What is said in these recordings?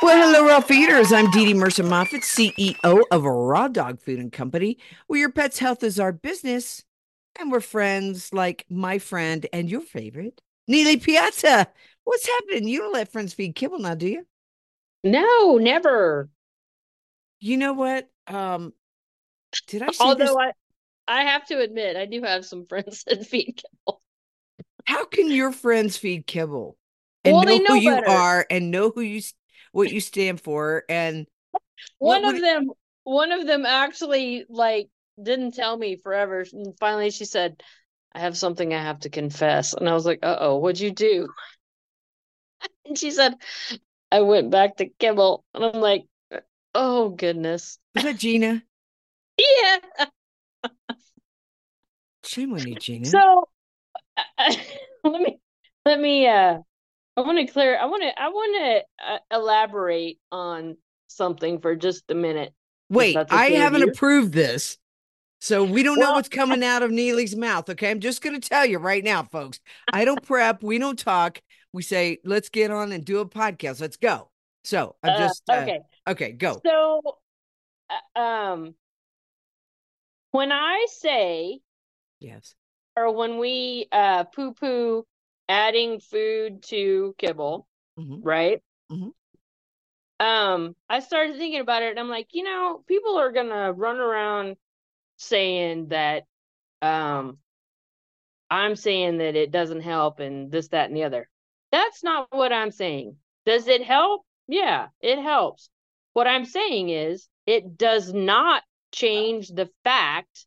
Well, hello, raw feeders. I'm Dee Dee Mercer Moffat, CEO of Raw Dog Food and Company, where your pet's health is our business. And we're friends like my friend and your favorite, Nealy Piazza. What's happening? You don't let friends feed kibble now, do you? No, never. You know what? Um, did I see Although this? I, I have to admit, I do have some friends that feed kibble. How can your friends feed kibble and Well, know, they who know you are and know who you, what you stand for? And What One of would- them, one of them actually like didn't tell me forever. And finally, she said, "I have something I have to confess," and I was like, "Uh oh, what'd you do?" And she said, "I went back to kibble," and I'm like, "Oh goodness, was that Gina? yeah." Shame on you, Gina. So let me let me uh I want to clear I want to I want to uh, elaborate on something for just a minute. Wait, that's I haven't approved this. So we don't know what's coming out of Nealy's mouth. Okay. I'm just going to tell you right now, folks. I don't prep. We don't talk. We say, let's get on and do a podcast. Let's go. So I'm Uh, just, uh, okay. okay, go. So uh, um when I say Yes. or when we uh poo poo adding food to kibble, Mhm. right? Mhm. Um, I started thinking about it and I'm like, you know, people are gonna run around saying that um I'm saying that it doesn't help and this, that, and the other. That's not what I'm saying. Does it help? Yeah, it helps. What I'm saying is it does not change the fact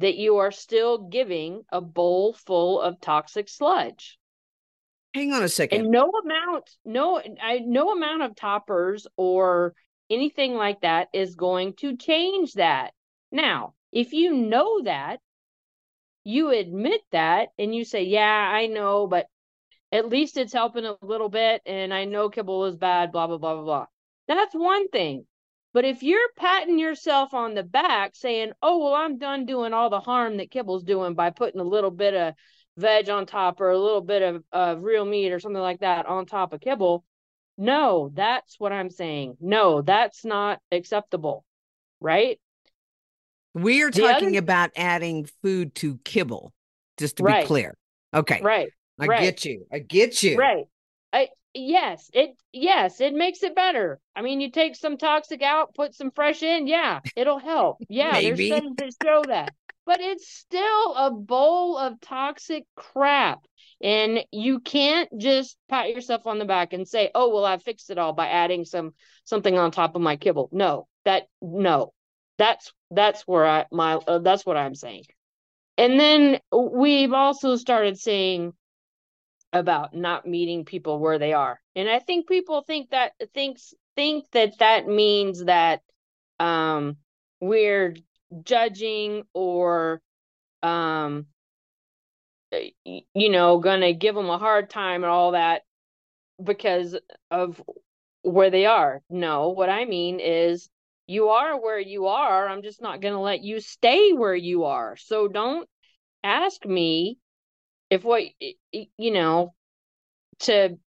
that you are still giving a bowl full of toxic sludge. Hang on a second. And no amount, no, I, no amount of toppers or anything like that is going to change that. Now, if you know that, you admit that, and you say, "Yeah, I know, but at least it's helping a little bit, and I know kibble is bad." Blah blah blah blah blah. That's one thing. But if you're patting yourself on the back, saying, "Oh well, I'm done doing all the harm that kibble's doing by putting a little bit of veg on top or a little bit of, of real meat or something like that on top of kibble. No, that's what I'm saying. No, that's not acceptable. Right? we are the other- talking about adding food to kibble, just to be clear. Okay. Right. I right. get you. I get you. Right. I yes, it yes, it makes it better. I mean, you take some toxic out, put some fresh in, yeah, it'll help. Yeah, Maybe. there's studies that show that. But it's still a bowl of toxic crap. And you can't just pat yourself on the back and say, "Oh, well, I fixed it all by adding some something on top of my kibble." No, that no, that's that's where I my uh, that's what I'm saying. And then we've also started saying about not meeting people where they are. And I think people think that thinks think that that means that um we're judging or um you know to give them a hard time and all that because of where they are. No, what I mean is you are where you are. I'm just not to let you stay where you are. So don't ask me if what you know to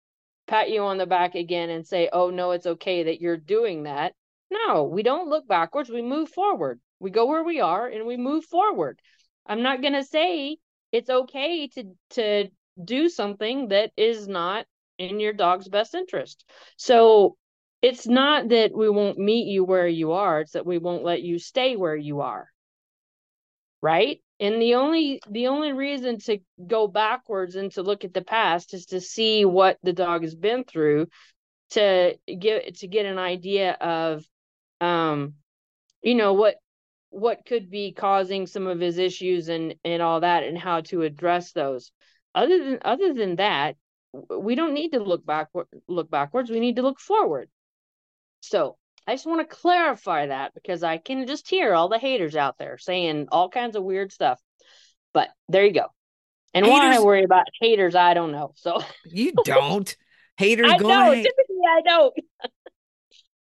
pat you on the back again and say, "Oh no, it's okay that you're doing that." No, we don't look backwards. We move forward. We go where we are and we move forward. I'm not going to say it's okay to to do something that is not in your dog's best interest. So it's not that we won't meet you where you are, it's that we won't let you stay where you are. Right? And the only the only reason to go backwards and to look at the past is to see what the dog has been through to get to get an idea of um you know what what could be causing some of his issues and and all that and how to address those. Other than other than that we don't need to look backward look backwards. We need to look forward. So i just want to clarify that because i can just hear all the haters out there saying all kinds of weird stuff but there you go and why i Haters- worry about haters i don't know so You don't. Haters i go know hate. i don't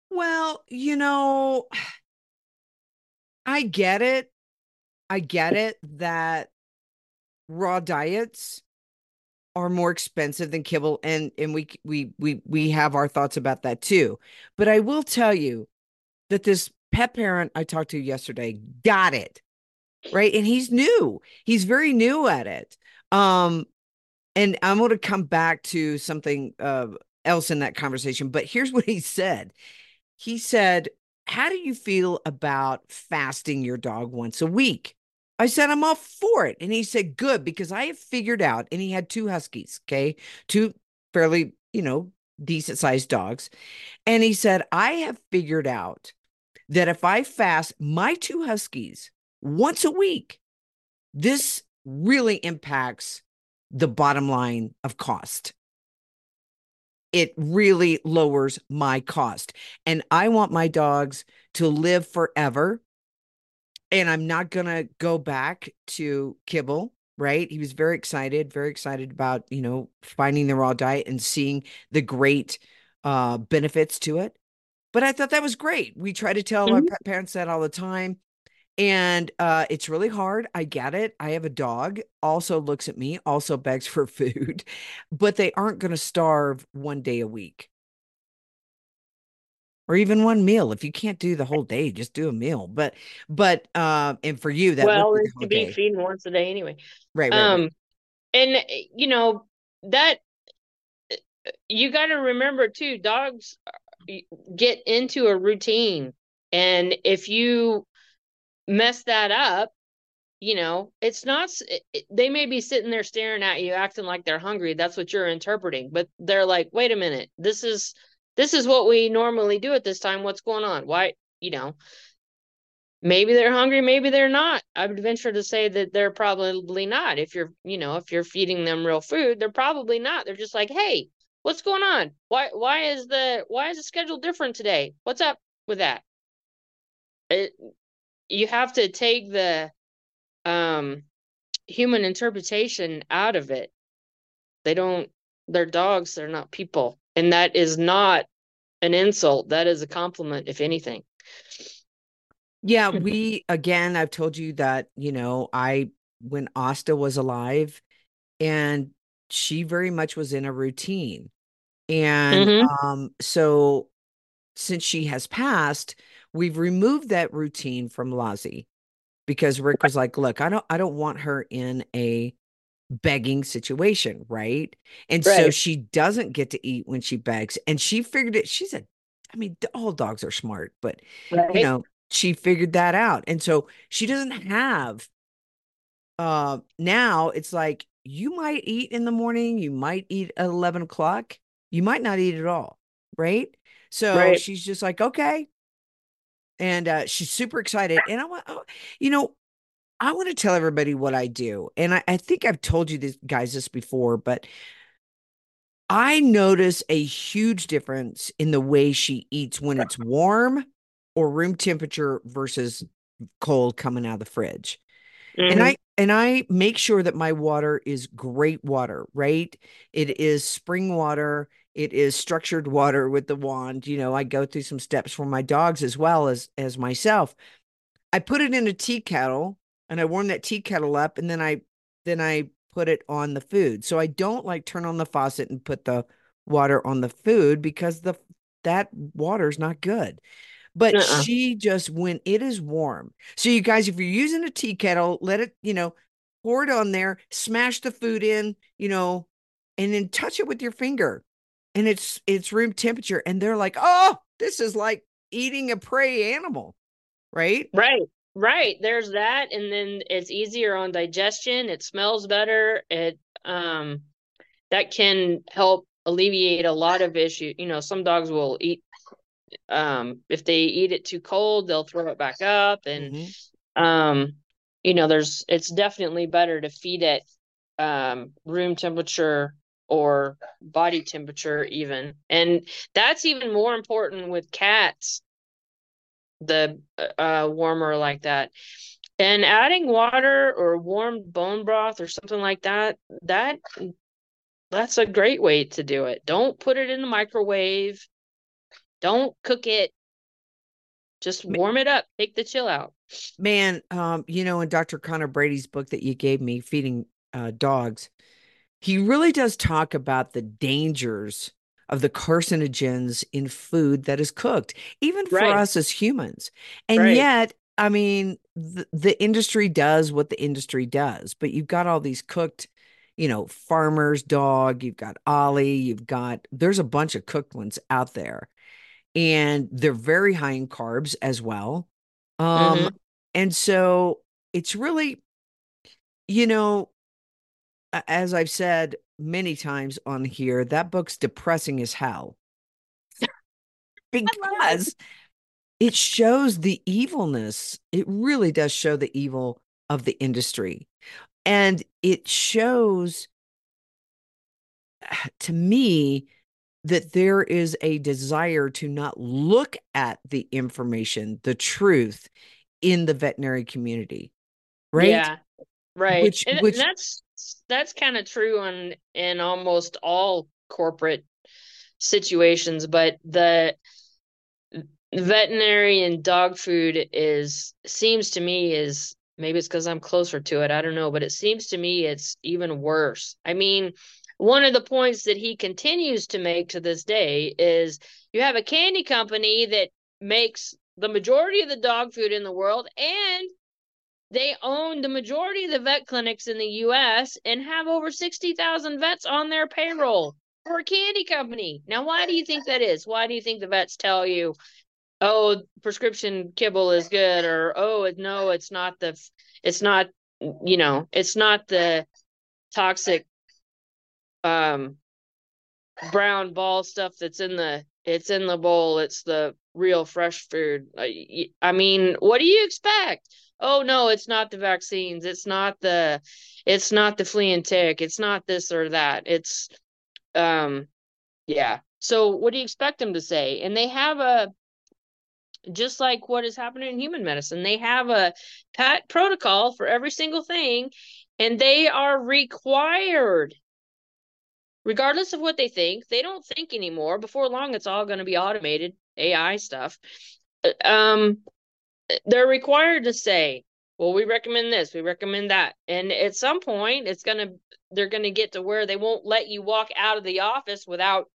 Well, you know, I get it. I get it that raw diets are more expensive than kibble and and we we we we have our thoughts about that too. But I will tell you that this pet parent I talked to yesterday got it. Right? And he's new. He's very new at it. Um and I'm going to come back to something uh, else in that conversation, but here's what he said he said, How do you feel about fasting your dog once a week? I said, I'm all for it. And he said, Good, because I have figured out, and he had two huskies, okay, two fairly, you know, decent sized dogs. And he said, I have figured out that if I fast my two huskies once a week, this really impacts the bottom line of cost it really lowers my cost. And I want my dogs to live forever. And I'm not going to go back to kibble, right? He was very excited, very excited about, you know, finding the raw diet and seeing the great uh, benefits to it. But I thought that was great. We try to tell our Mhm. pet parents that all the time. And uh, it's really hard. I get it. I have a dog, also looks at me, also begs for food, but they aren't going to starve one day a week or even one meal. If you can't do the whole day, just do a meal. But, but, uh, and for you, that well would be it should be feeding once a day anyway Right, right, right. um and uh, you know that uh, you got to remember too dogs uh, get into a routine and if you mess that up you know it's not it- they may be sitting there staring at you acting like they're hungry that's what you're interpreting but they're like wait a minute this is this is what we normally do at this time. What's going on? Why you know maybe they're hungry maybe they're not. I would venture to say that they're probably not. If you're you know if you're feeding them real food they're probably not. They're just like hey what's going on? Why why is the why is the schedule different today? What's up with that? It, you have to take the um human interpretation out of it. They don't they're dogs they're not people and that is not an insult that is a compliment if anything Yeah, we again, I've told you that, you know, I when Asta was alive and she very much was in a routine. And Mhm. um so since she has passed, we've removed that routine from Lazi because Rick was like, "Look, I don't I don't want her in a begging situation, right? And so she doesn't get to eat when she begs. And she figured it. She's a I mean, all dogs are smart, but right you know she figured that out and so she doesn't have uh now it's like you might eat in the morning you might eat at 11 o'clock you might not eat at all right so Right. she's just like okay and uh she's super excited and i want oh, you know i want to tell everybody what i do and I, I think i've told you this guys this before but i notice a huge difference in the way she eats when it's warm or room temperature versus cold coming out of the fridge. And Mhm. I and I make sure that my water is great water, right? It is spring water, it is structured water with the wand. You know, I go through some steps for my dogs as well as as myself. I put it in a tea kettle and I warm that tea kettle up and then I then I put it on the food. So I don't like turn on the faucet and put the water on the food because the that water's not good. But Uh-uh. she just when it is warm. So you guys, if you're using a tea kettle, let it, you know, pour it on there, smash the food in, you know, and then touch it with your finger. And it's it's room temperature. And they're like, oh, this is like eating a prey animal, right? Right, right. There's that, and then it's easier on digestion. It smells better. It um that can help alleviate a lot of issue. You know, some dogs will eat um if they eat it too cold, they'll throw it back up and Mhm. um you know, there's it's definitely better to feed it um room temperature or body temperature even and that's even more important with cats the uh, warmer like that. And adding water or warm bone broth or something like that that that's a great way to do it. Don't put it in the microwave. Don't cook it. Just warm it up. Take the chill out. Man um you know in dr Conor Brady's book that you gave me feeding uh, dogs he really does talk about the dangers of the carcinogens in food that is cooked, even for Right. us as humans. And Right. yet, I mean, the, the industry does what the industry does, but you've got all these cooked, you know, farmer's dog, you've got Ollie, you've got, there's a bunch of cooked ones out there. And they're very high in carbs as well. Um, Mhm. and so it's really, you know, as I've said many times on here, that book's depressing as hell because it shows the evilness. It really does show the evil of the industry. And it shows to me that there is a desire to not look at the information, the truth in the veterinary community. Right? Yeah, right. Which- and, which- that's that's kind of true in in almost all corporate situations, but the veterinary and dog food is seems to me is maybe it's because I'm closer to it. I don't know, but it seems to me it's even worse. I mean, one of the points that he continues to make to this day is you have a candy company that makes the majority of the dog food in the world and they own the majority of the vet clinics in the US and have over 60,000 vets on their payroll for a candy company. Now, why do you think that is? Why do you think the vets tell you, oh, prescription kibble is good, or oh, no, it's not the, it's not, you know, it's not the toxic um brown ball stuff that's in the it's in the bowl it's the real fresh food I mean what do you expect oh no it's not the vaccines. It's not the it's not the flea and tick. It's not this or that. It's um yeah. So what do you expect them to say? And they have a just like what is happening in human medicine they have a pat protocol for every single thing and they are required regardless of what they think they don't think anymore. Before long it's all going to be automated ai stuff. Uh, um they're required to say well we recommend this we recommend that and at some point it's to they're going to get to where they won't let you walk out of the office without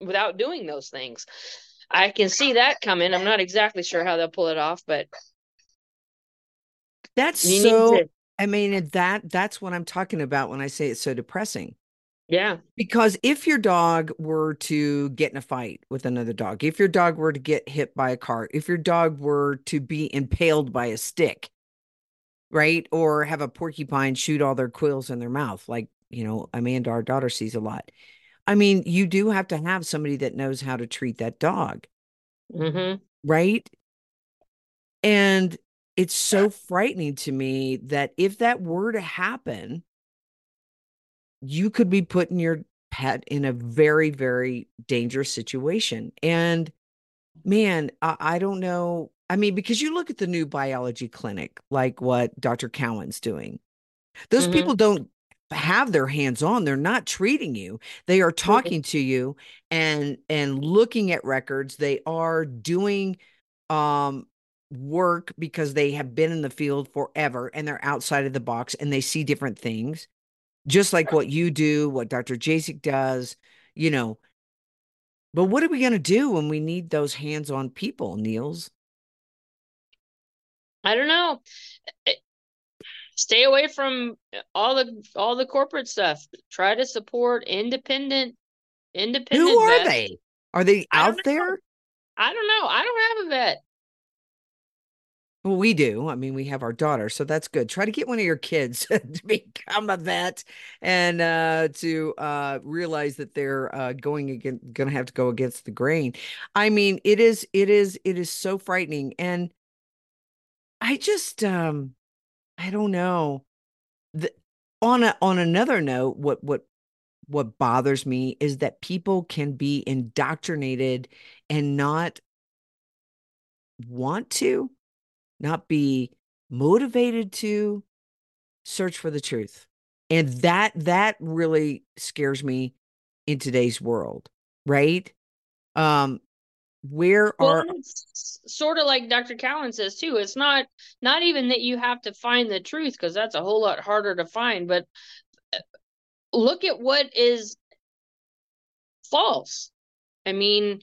without doing those things i can see that coming i'm not exactly sure how they'll pull it off but That's so to I mean, that that's what I'm talking about when I say it's so depressing. Yeah Because if your dog were to get in a fight with another dog, if your dog were to get hit by a car, if your dog were to be impaled by a stick, right? Or have a porcupine shoot all their quills in their mouth, like, you know, Amanda, our daughter, sees a lot. I mean, you do have to have somebody that knows how to treat that dog, hmm right? And it's so frightening to me that if that were to happen, you could be putting your pet in a very, very dangerous situation. And man, I, I don't know. I mean, because you look at the new biology clinic, like what Dr. Cowan's doing, those Mhm. people don't have their hands on they're not treating you they are talking to you and and looking at records they are doing um work because they have been in the field forever and they're outside of the box and they see different things just like what you do what dr jasek does you know but what are we going to do when we need those hands-on people niels I don't know. Eh, stay away from eh, all the all the corporate stuff. Try to support independent independent who are vets. they are they I out know. there I don't know. I don't have a vet. Well, we do. I mean, we have our daughter, so that's good. Try to get one of your kids to become a vet and uh, to uh, realize that they're uh, going again, going to have to go against the grain. I mean, it is, it is, it is so frightening, and I just, um, I don't know. The, on a on another note, what what what bothers me is that people can be indoctrinated and not want to, not be motivated to search for the truth. And that that really scares me in today's world, right? Um where Well, are sort of like Dr. Callan says too. It's not not even that you have to find the truth because that's a whole lot harder to find, but uh, look at what is false. I mean,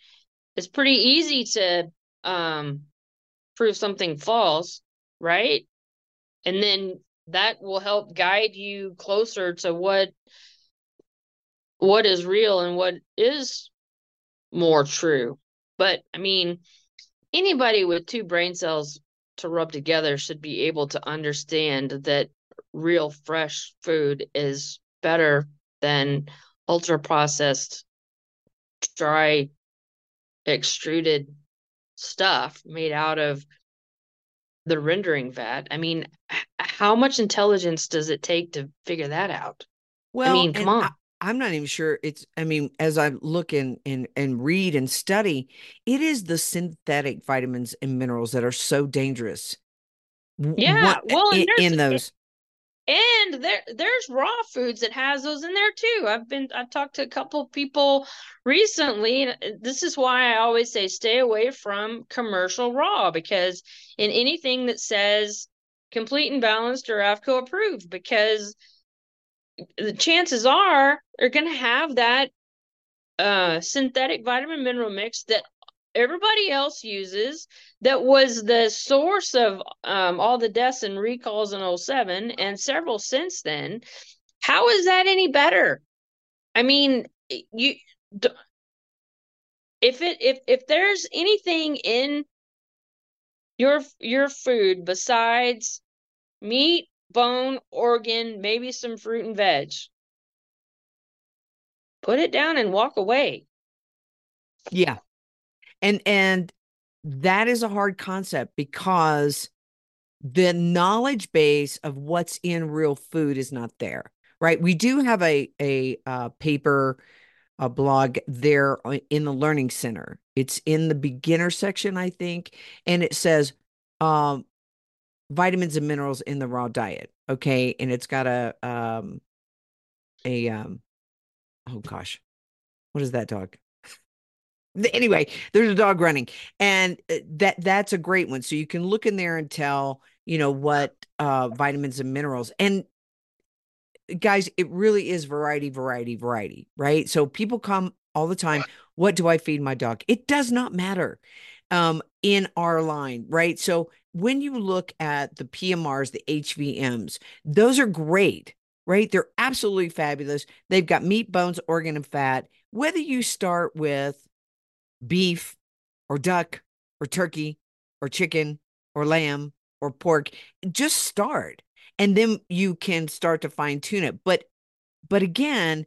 it's pretty easy to um prove something false, right? And then that will help guide you closer to what what is real and what is more true. But I mean, anybody with two brain cells to rub together should be able to understand that real fresh food is better than ultra processed dry extruded stuff made out of the rendering vat. I mean, how much intelligence does it take to figure that out? well I mean, come on. I, am not even sure it's I mean, as I look and and and read and study, it is the synthetic vitamins and minerals that are so dangerous. Yeah, what- well, in, in those And there there's raw foods that has those in there too. I've been I've talked to a couple people recently, and uh, this is why I always say stay away from commercial raw because in anything that says complete and balanced or AAFCO approved, because the chances are they're going to have that uh synthetic vitamin mineral mix that everybody else uses that was the source of um, all the deaths and recalls in 07 and several since then. How is that any better? I mean you if it if if there's anything in your your food besides meat bone organ maybe some fruit and veg put it down and walk away. Yeah. And and that is a hard concept because the knowledge base of what's in real food is not there. Right? We do have a a uh, paper a blog there in the learning center. It's in the beginner section, I think, and it says um vitamins and minerals in the raw diet. Okay? And it's got a um a um oh gosh. What is that dog? Anyway there's a dog running and uh, that that's a great one so you can look in there and tell you know what uh vitamins and minerals and guys it really is variety variety variety right? So people come all the time what do i feed my dog? It does not matter um in our line right? So when you look at the pmrs the hvms those are great right? They're absolutely fabulous. They've got meat bones organ and fat. Whether you start with beef or duck or turkey or chicken or lamb or pork. Just start and then you can start to fine tune it. But but again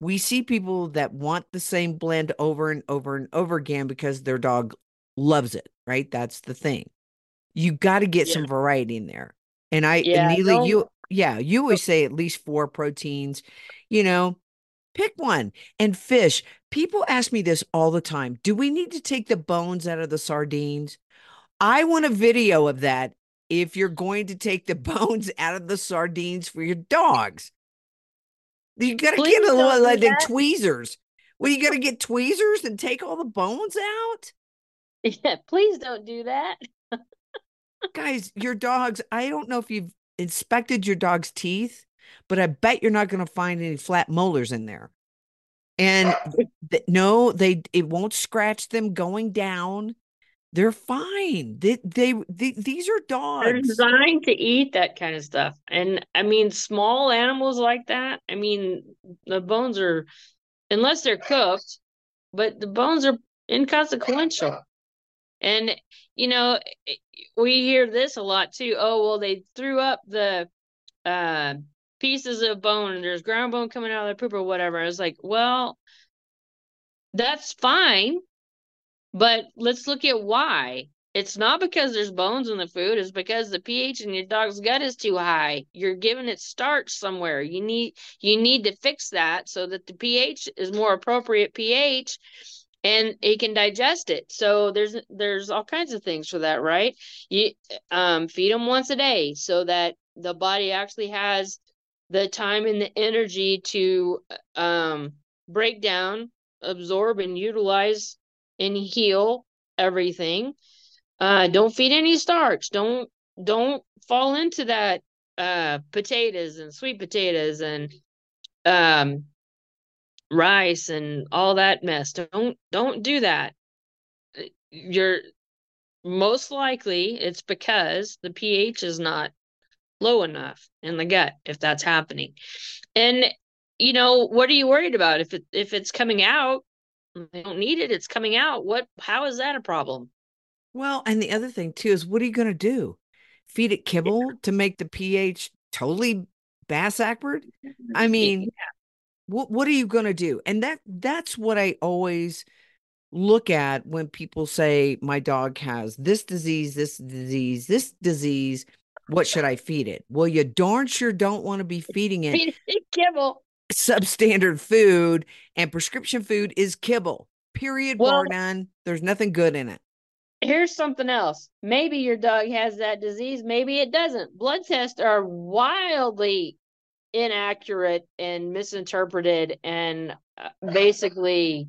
we see people that want the same blend over and over and over again because their dog loves it right? That's the thing. You got to get Yeah. some variety in there. And i Yeah, and Nealy, you yeah you oh. always say at least four proteins you know pick one and fish. People ask me this all the time do we need to take the bones out of the sardines? I want a video of that if you're going to take the bones out of the sardines for your dogs. You gotta Please get a little like the tweezers. Well you gotta get tweezers and take all the bones out? Yeah please don't do that. Guys your dogs i don't know if you've inspected your dog's teeth but i bet you're not going to find any flat molars in there and th- no they it won't scratch them going down they're fine they, they, they these are dogs. They're designed to eat that kind of stuff. And I mean, small animals like that, I mean, the bones are, unless they're cooked, but the bones are inconsequential. And, you know, we hear this a lot too. Oh, well, they threw up the uh, pieces of bone and there's ground bone coming out of their poop or whatever. I was like, well, that's fine. But let's look at why. it's not because there's bones in the food, it's because the pH in your dog's gut is too high. You're giving it starch somewhere. You need you need to fix that so that the pH is more appropriate pH and it can digest it. So there's there's all kinds of things for that, right? You um feed them once a day so that the body actually has the time and the energy to um break down, absorb and utilize and heal everything uh, don't feed any starch. Don't don't fall into that uh, potatoes and sweet potatoes and um, rice and all that mess. Don't don't do that. You're most likely it's because the pH is not low enough in the gut if that's happening. And you know, what are you worried about if it if it's coming out? They don't need it, it's coming out. What how is that a problem? Well, and the other thing too is what are you going to do? Feed it kibble to make the pH totally bass backward? Mm-hmm. I mean, yeah. what what are you going to do? And that that's what I always look at when people say my dog has this disease, this disease, this disease. What should I feed it? Well, you darn sure don't want to be feeding it, feed it kibble, substandard food, and prescription food is kibble. Period. Well, bar none. There's nothing good in it here's something else. Maybe your dog has that disease, maybe it doesn't. Blood tests are wildly inaccurate and misinterpreted and uh, basically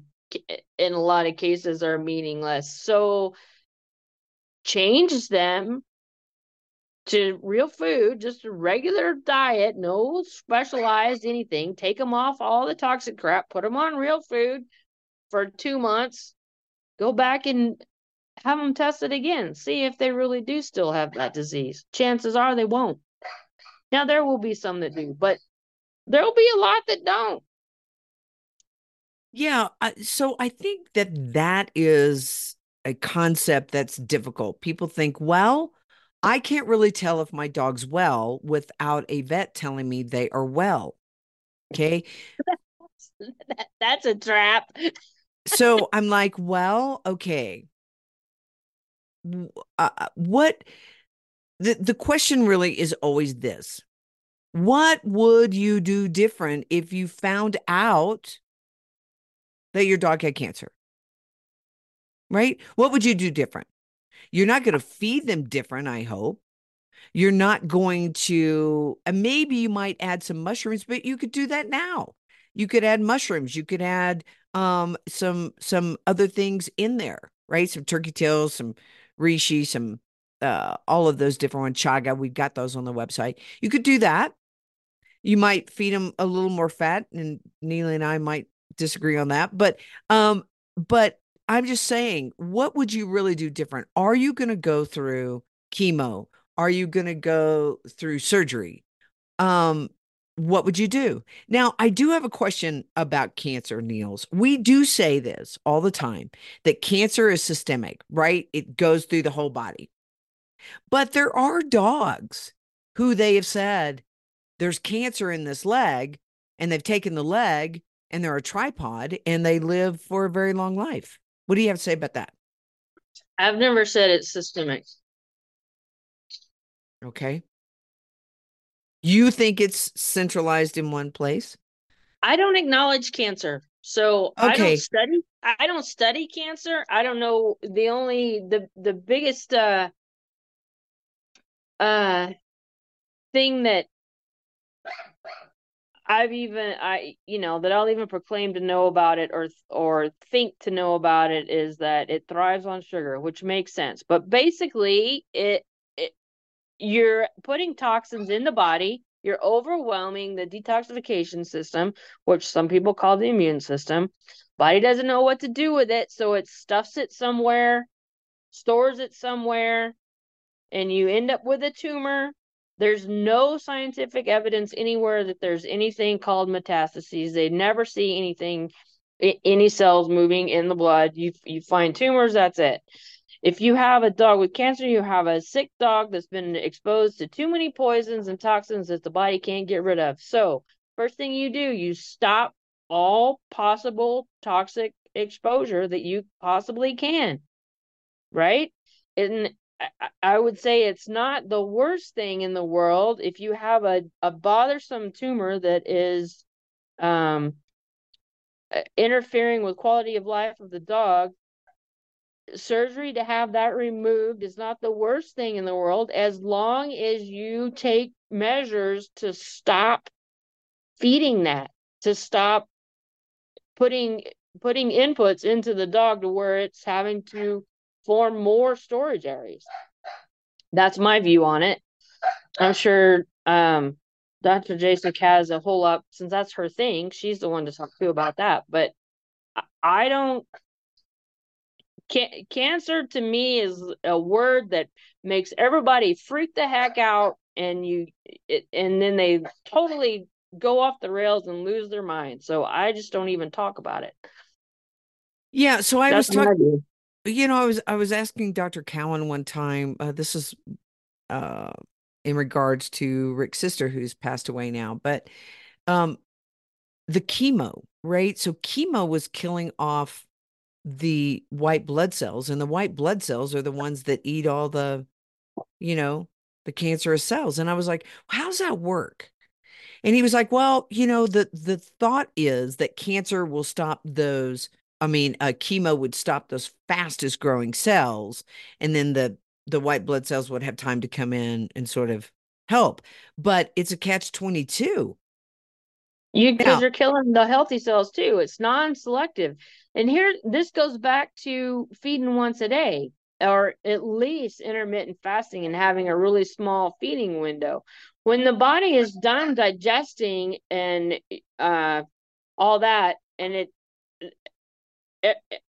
in a lot of cases are meaningless. So change them to real food, just a regular diet, no specialized anything. Take them off all the toxic crap, put them on real food for 2 months. Go back and have them tested again, see if they really do still have that disease. Chances are they won't. Now, there will be some that do, but there will be a lot that don't. Yeah. So I think that that is a concept that's difficult. People think, well, I can't really tell if my dog's well without a vet telling me they are well. Okay. that's a trap. so I'm like, well, okay uh, uh, what the the question really is always this what would you do different if you found out that your dog had cancer right what would you do different you're not going to feed them different i hope you're not going to and maybe you might add some mushrooms but you could do that now you could add mushrooms you could add um some some other things in there right some turkey tails some reishi, some uh, all of those different ones, chaga. We've got those on the website. You could do that. You might feed them a little more fat, and Neely and I might disagree on that. But um, but I'm just saying, what would you really do different? Are you going to go through chemo? Are you going to go through surgery? Um, what would you do? Now, I do have a question about cancer, Niels. We do say this all the time that cancer is systemic, right? It goes through the whole body. But there are dogs who they have said there's cancer in this leg, and they've taken the leg and they're a tripod and they live for a very long life. What do you have to say about that? I've never said it's systemic. Okay. You think it's centralized in one place? I don't acknowledge cancer. So okay. I don't study I don't study cancer. I don't know the only the the biggest uh uh thing that I've even I you know that I'll even proclaim to know about it or or think to know about it is that it thrives on sugar, which makes sense. But basically it it you're putting toxins in the body you're overwhelming the detoxification system which some people call the immune system body doesn't know what to do with it so it stuffs it somewhere stores it somewhere and you end up with a tumor there's no scientific evidence anywhere that there's anything called metastases they never see anything any cells moving in the blood you you find tumors that's it if you have a dog with cancer, you have a sick dog that's been exposed to too many poisons and toxins that the body can't get rid of. So, first thing you do, you stop all possible toxic exposure that you possibly can, right? and I- would say it's not the worst thing in the world if you have a, a bothersome tumor that is um, uh, interfering with quality of life of the dog. Surgery to have that removed is not the worst thing in the world as long as you take measures to stop feeding that, to stop putting putting inputs into the dog to where it's having to form more storage areas. That's my view on it. I'm sure um, Dr. Jason has a whole lot since that's her thing. She's the one to talk to about that. But I don't. Can- cancer to me is a word that makes everybody freak the heck out, and you, it, and then they totally go off the rails and lose their mind. So I just don't even talk about it. Yeah. So I That's was talking. You know, I was I was asking Dr. Cowan one time. Uh, this is uh, in regards to Rick's sister who's passed away now, but um, the chemo, right? So chemo was killing off the white blood cells, and the white blood cells are the ones that eat all the, you know, the cancerous cells. And I was like, how's that work? And he was like, well, you know, the the thought is that cancer will stop those. I mean, uh, chemo would stop those fastest growing cells, and then the the white blood cells would have time to come in and sort of help. But it's a catch 22. You because you're killing the healthy cells too. It's non-selective. And here this goes back to feeding once a day or at least intermittent fasting and having a really small feeding window. When the body is done digesting and uh all that and it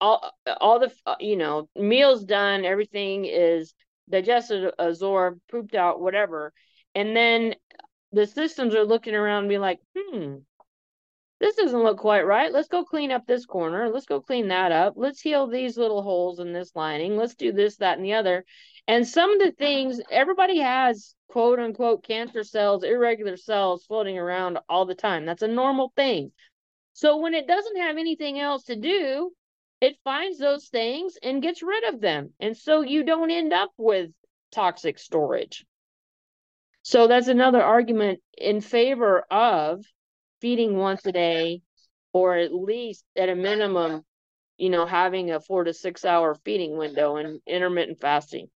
all all the you know meals done everything is digested absorbed pooped out whatever and then the systems are looking around and be like hmm this doesn't look quite right. Let's go clean up this corner. Let's go clean that up. Let's heal these little holes in this lining. Let's do this, that, and the other. And some of the things, everybody has quote unquote cancer cells, irregular cells floating around all the time. That's a normal thing. So when it doesn't have anything else to do, it finds those things and gets rid of them. And so you don't end up with toxic storage. So that's another argument in favor of feeding once a day or at least at a minimum you know having a four to six hour feeding window and intermittent fasting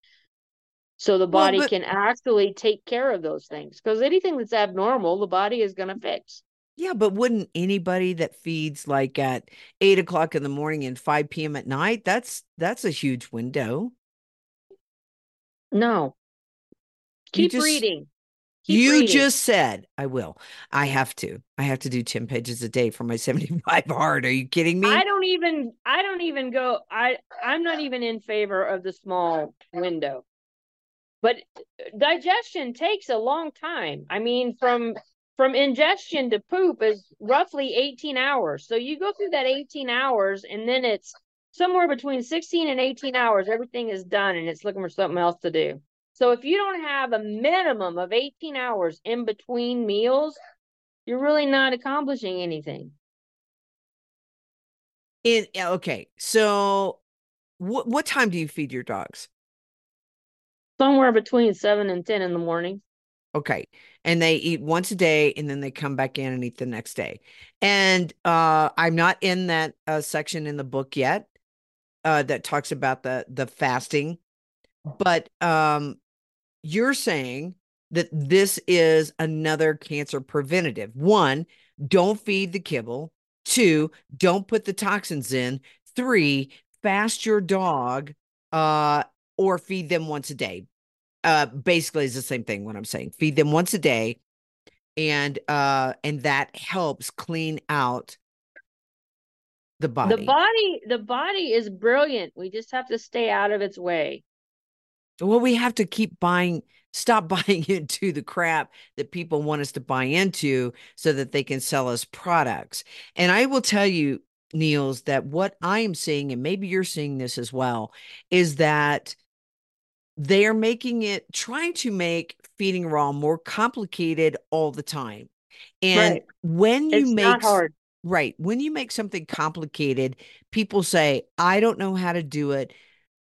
so the Well, body but- can actually take care of those things because anything that's abnormal the body is going to fix Yeah, but wouldn't anybody that feeds like at eight o'clock in the morning and 5 p.m. at night, that's that's a huge window. no keep just- reading Keep you reading. just said I will. I have to. I have to do 10 pages a day for my 75 hard. Are you kidding me? I don't even I don't even go I I'm not even in favor of the small window. But uh, digestion takes a long time. I mean from from ingestion to poop is roughly 18 hours. So you go through that 18 hours and then it's somewhere between 16 and 18 hours everything is done and it's looking for something else to do. So if you don't have a minimum of 18 hours in between meals, you're really not accomplishing anything. In okay. So what what time do you feed your dogs? Somewhere between 7 and 10 in the morning. Okay. And they eat once a day and then they come back in and eat the next day. And uh I'm not in that uh, section in the book yet uh that talks about the the fasting. But um you're saying that this is another cancer preventative. One, don't feed the kibble. Two, don't put the toxins in. Three, fast your dog uh or feed them once a day uh basically is the same thing what i'm saying feed them once a day and uh and that helps clean out the body The body the body is brilliant. We just have to stay out of its way. well we have to keep buying stop buying into the crap that people want us to buy into so that they can sell us products and i will tell you niels that what i am seeing and maybe you're seeing this as well is that they are making it trying to make feeding raw more complicated all the time and Right. when you It's make not hard. right when you make something complicated people say i don't know how to do it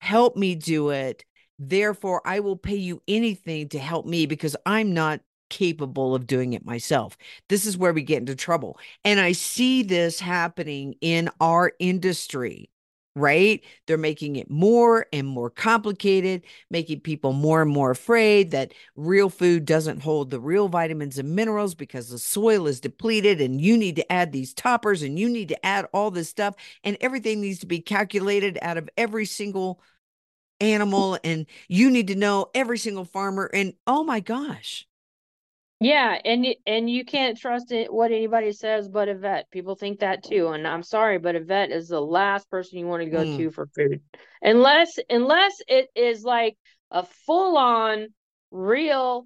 help me do it Therefore, I will pay you anything to help me because I'm not capable of doing it myself. This is where we get into trouble. And I see this happening in our industry right? They're making it more and more complicated, making people more and more afraid that real food doesn't hold the real vitamins and minerals because the soil is depleted and you need to add these toppers and you need to add all this stuff and everything needs to be calculated out of every single animal and you need to know every single farmer and oh my gosh yeah, and and you can't trust it what anybody says but a vet. People think that too, and I'm sorry, but a vet is the last person you want to go mm. to for food, unless unless it is like a full on, real,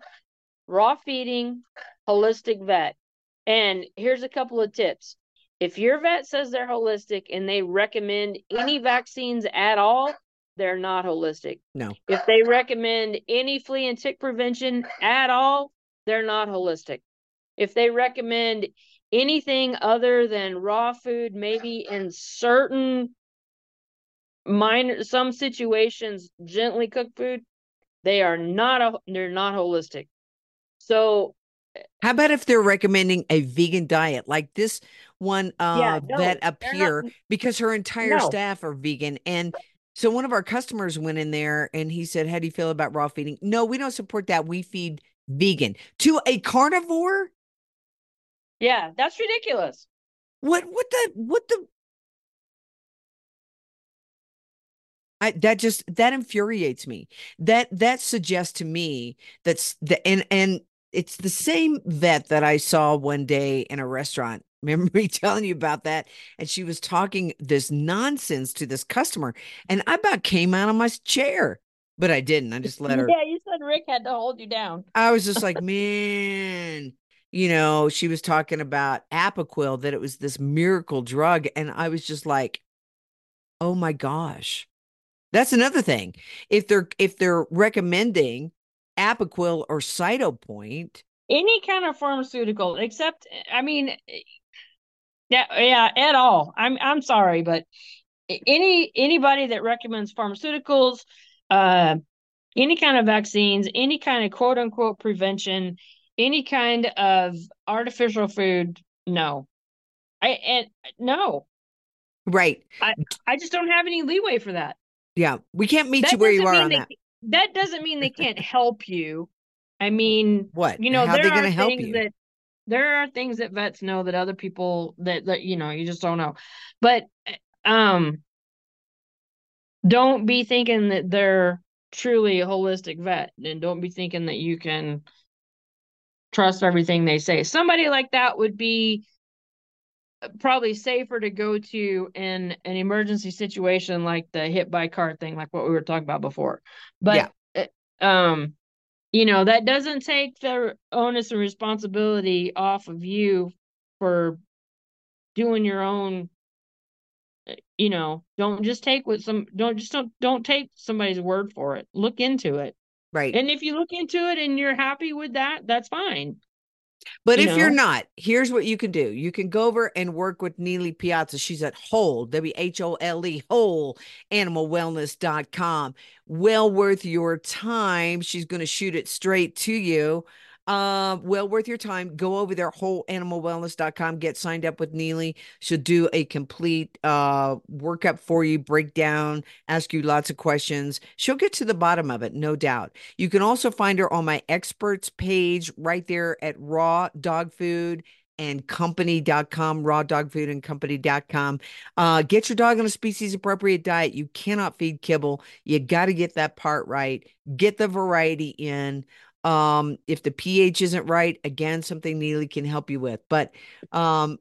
raw feeding, holistic vet. And here's a couple of tips: if your vet says they're holistic and they recommend any vaccines at all, they're not holistic. No. If they recommend any flea and tick prevention at all, they're not holistic. If they recommend anything other than raw food, maybe in certain minor some situations, gently cooked food, they are not a they're not holistic. So how about if they're recommending a vegan diet like this one uh yeah, no, vet up here not, because her entire no. staff are vegan and so one of our customers went in there and he said, How do you feel about raw feeding? No, we don't support that. We feed vegan to a carnivore? Yeah, that's ridiculous. What what the what the I, that just that infuriates me. That that suggests to me that's the and and it's the same vet that I saw one day in a restaurant. Remember me telling you about that? And she was talking this nonsense to this customer, and I about came out of my chair but I didn't. I just let her. Yeah, Rick had to hold you down. I was just like, man, you know, she was talking about Apoquel, that it was this miracle drug. And I was just like, oh my gosh. That's another thing. If they're if they're recommending Apoquel or Cytopoint, any kind of pharmaceutical, except I mean, yeah, yeah, at all. I'm I'm sorry, but any anybody that recommends pharmaceuticals, uh, any kind of vaccines, any kind of quote unquote prevention, any kind of artificial food, no. I and no. Right. I, I just don't have any leeway for that. Yeah. We can't meet that you where you are on they, that. That doesn't mean they can't help you. I mean, what? You know, How there are things you? that there are things that vets know that other people that that you know you just don't know. But um don't be thinking that they're truly a holistic vet and don't be thinking that you can trust everything they say. Somebody like that would be probably safer to go to in an emergency situation like the hit by car thing like what we were talking about before. But yeah. um you know, that doesn't take the onus and responsibility off of you for doing your own you know don't just take what some don't just don't don't take somebody's word for it look into it right and if you look into it and you're happy with that that's fine but you if know? you're not, here's what you can do. You can go over and work with Nealy Piazza. She's at Whole, W H O L E, Whole Animalwellness.com. Well worth your time. She's going to shoot it straight to you. Uh, well worth your time. Go over there, wholeanimalwellness.com. Get signed up with Nealy. She'll do a complete uh workup for you, breakdown, ask you lots of questions. She'll get to the bottom of it, no doubt. You can also find her on my experts page right there at Raw Dog Food and company.com, raw dog food and company.com. Uh, get your dog on a species appropriate diet. You cannot feed kibble. You got to get that part right. Get the variety in. Um, if the pH isn't right, again, something Nealy can help you with. But um,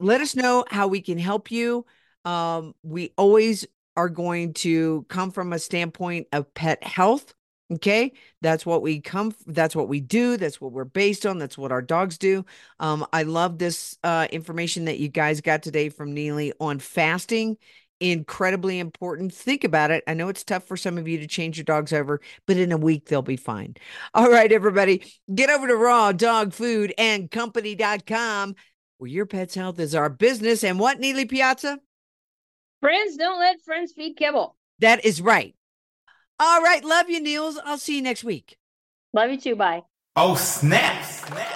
let us know how we can help you. Um, we always are going to come from a standpoint of pet health. Okay, that's what we come. That's what we do. That's what we're based on. That's what our dogs do. Um, I love this uh, information that you guys got today from Nealy on fasting incredibly important. Think about it. I know it's tough for some of you to change your dogs over, but in a week they'll be fine. All right, everybody, get over to raw dog food and company.com where your pet's health is our business. And what, Nealy Piazza? Friends don't let friends feed kibble. That is right. All right. Love you, Niels. I'll see you next week. Love you too. Bye. Oh, snap. snap.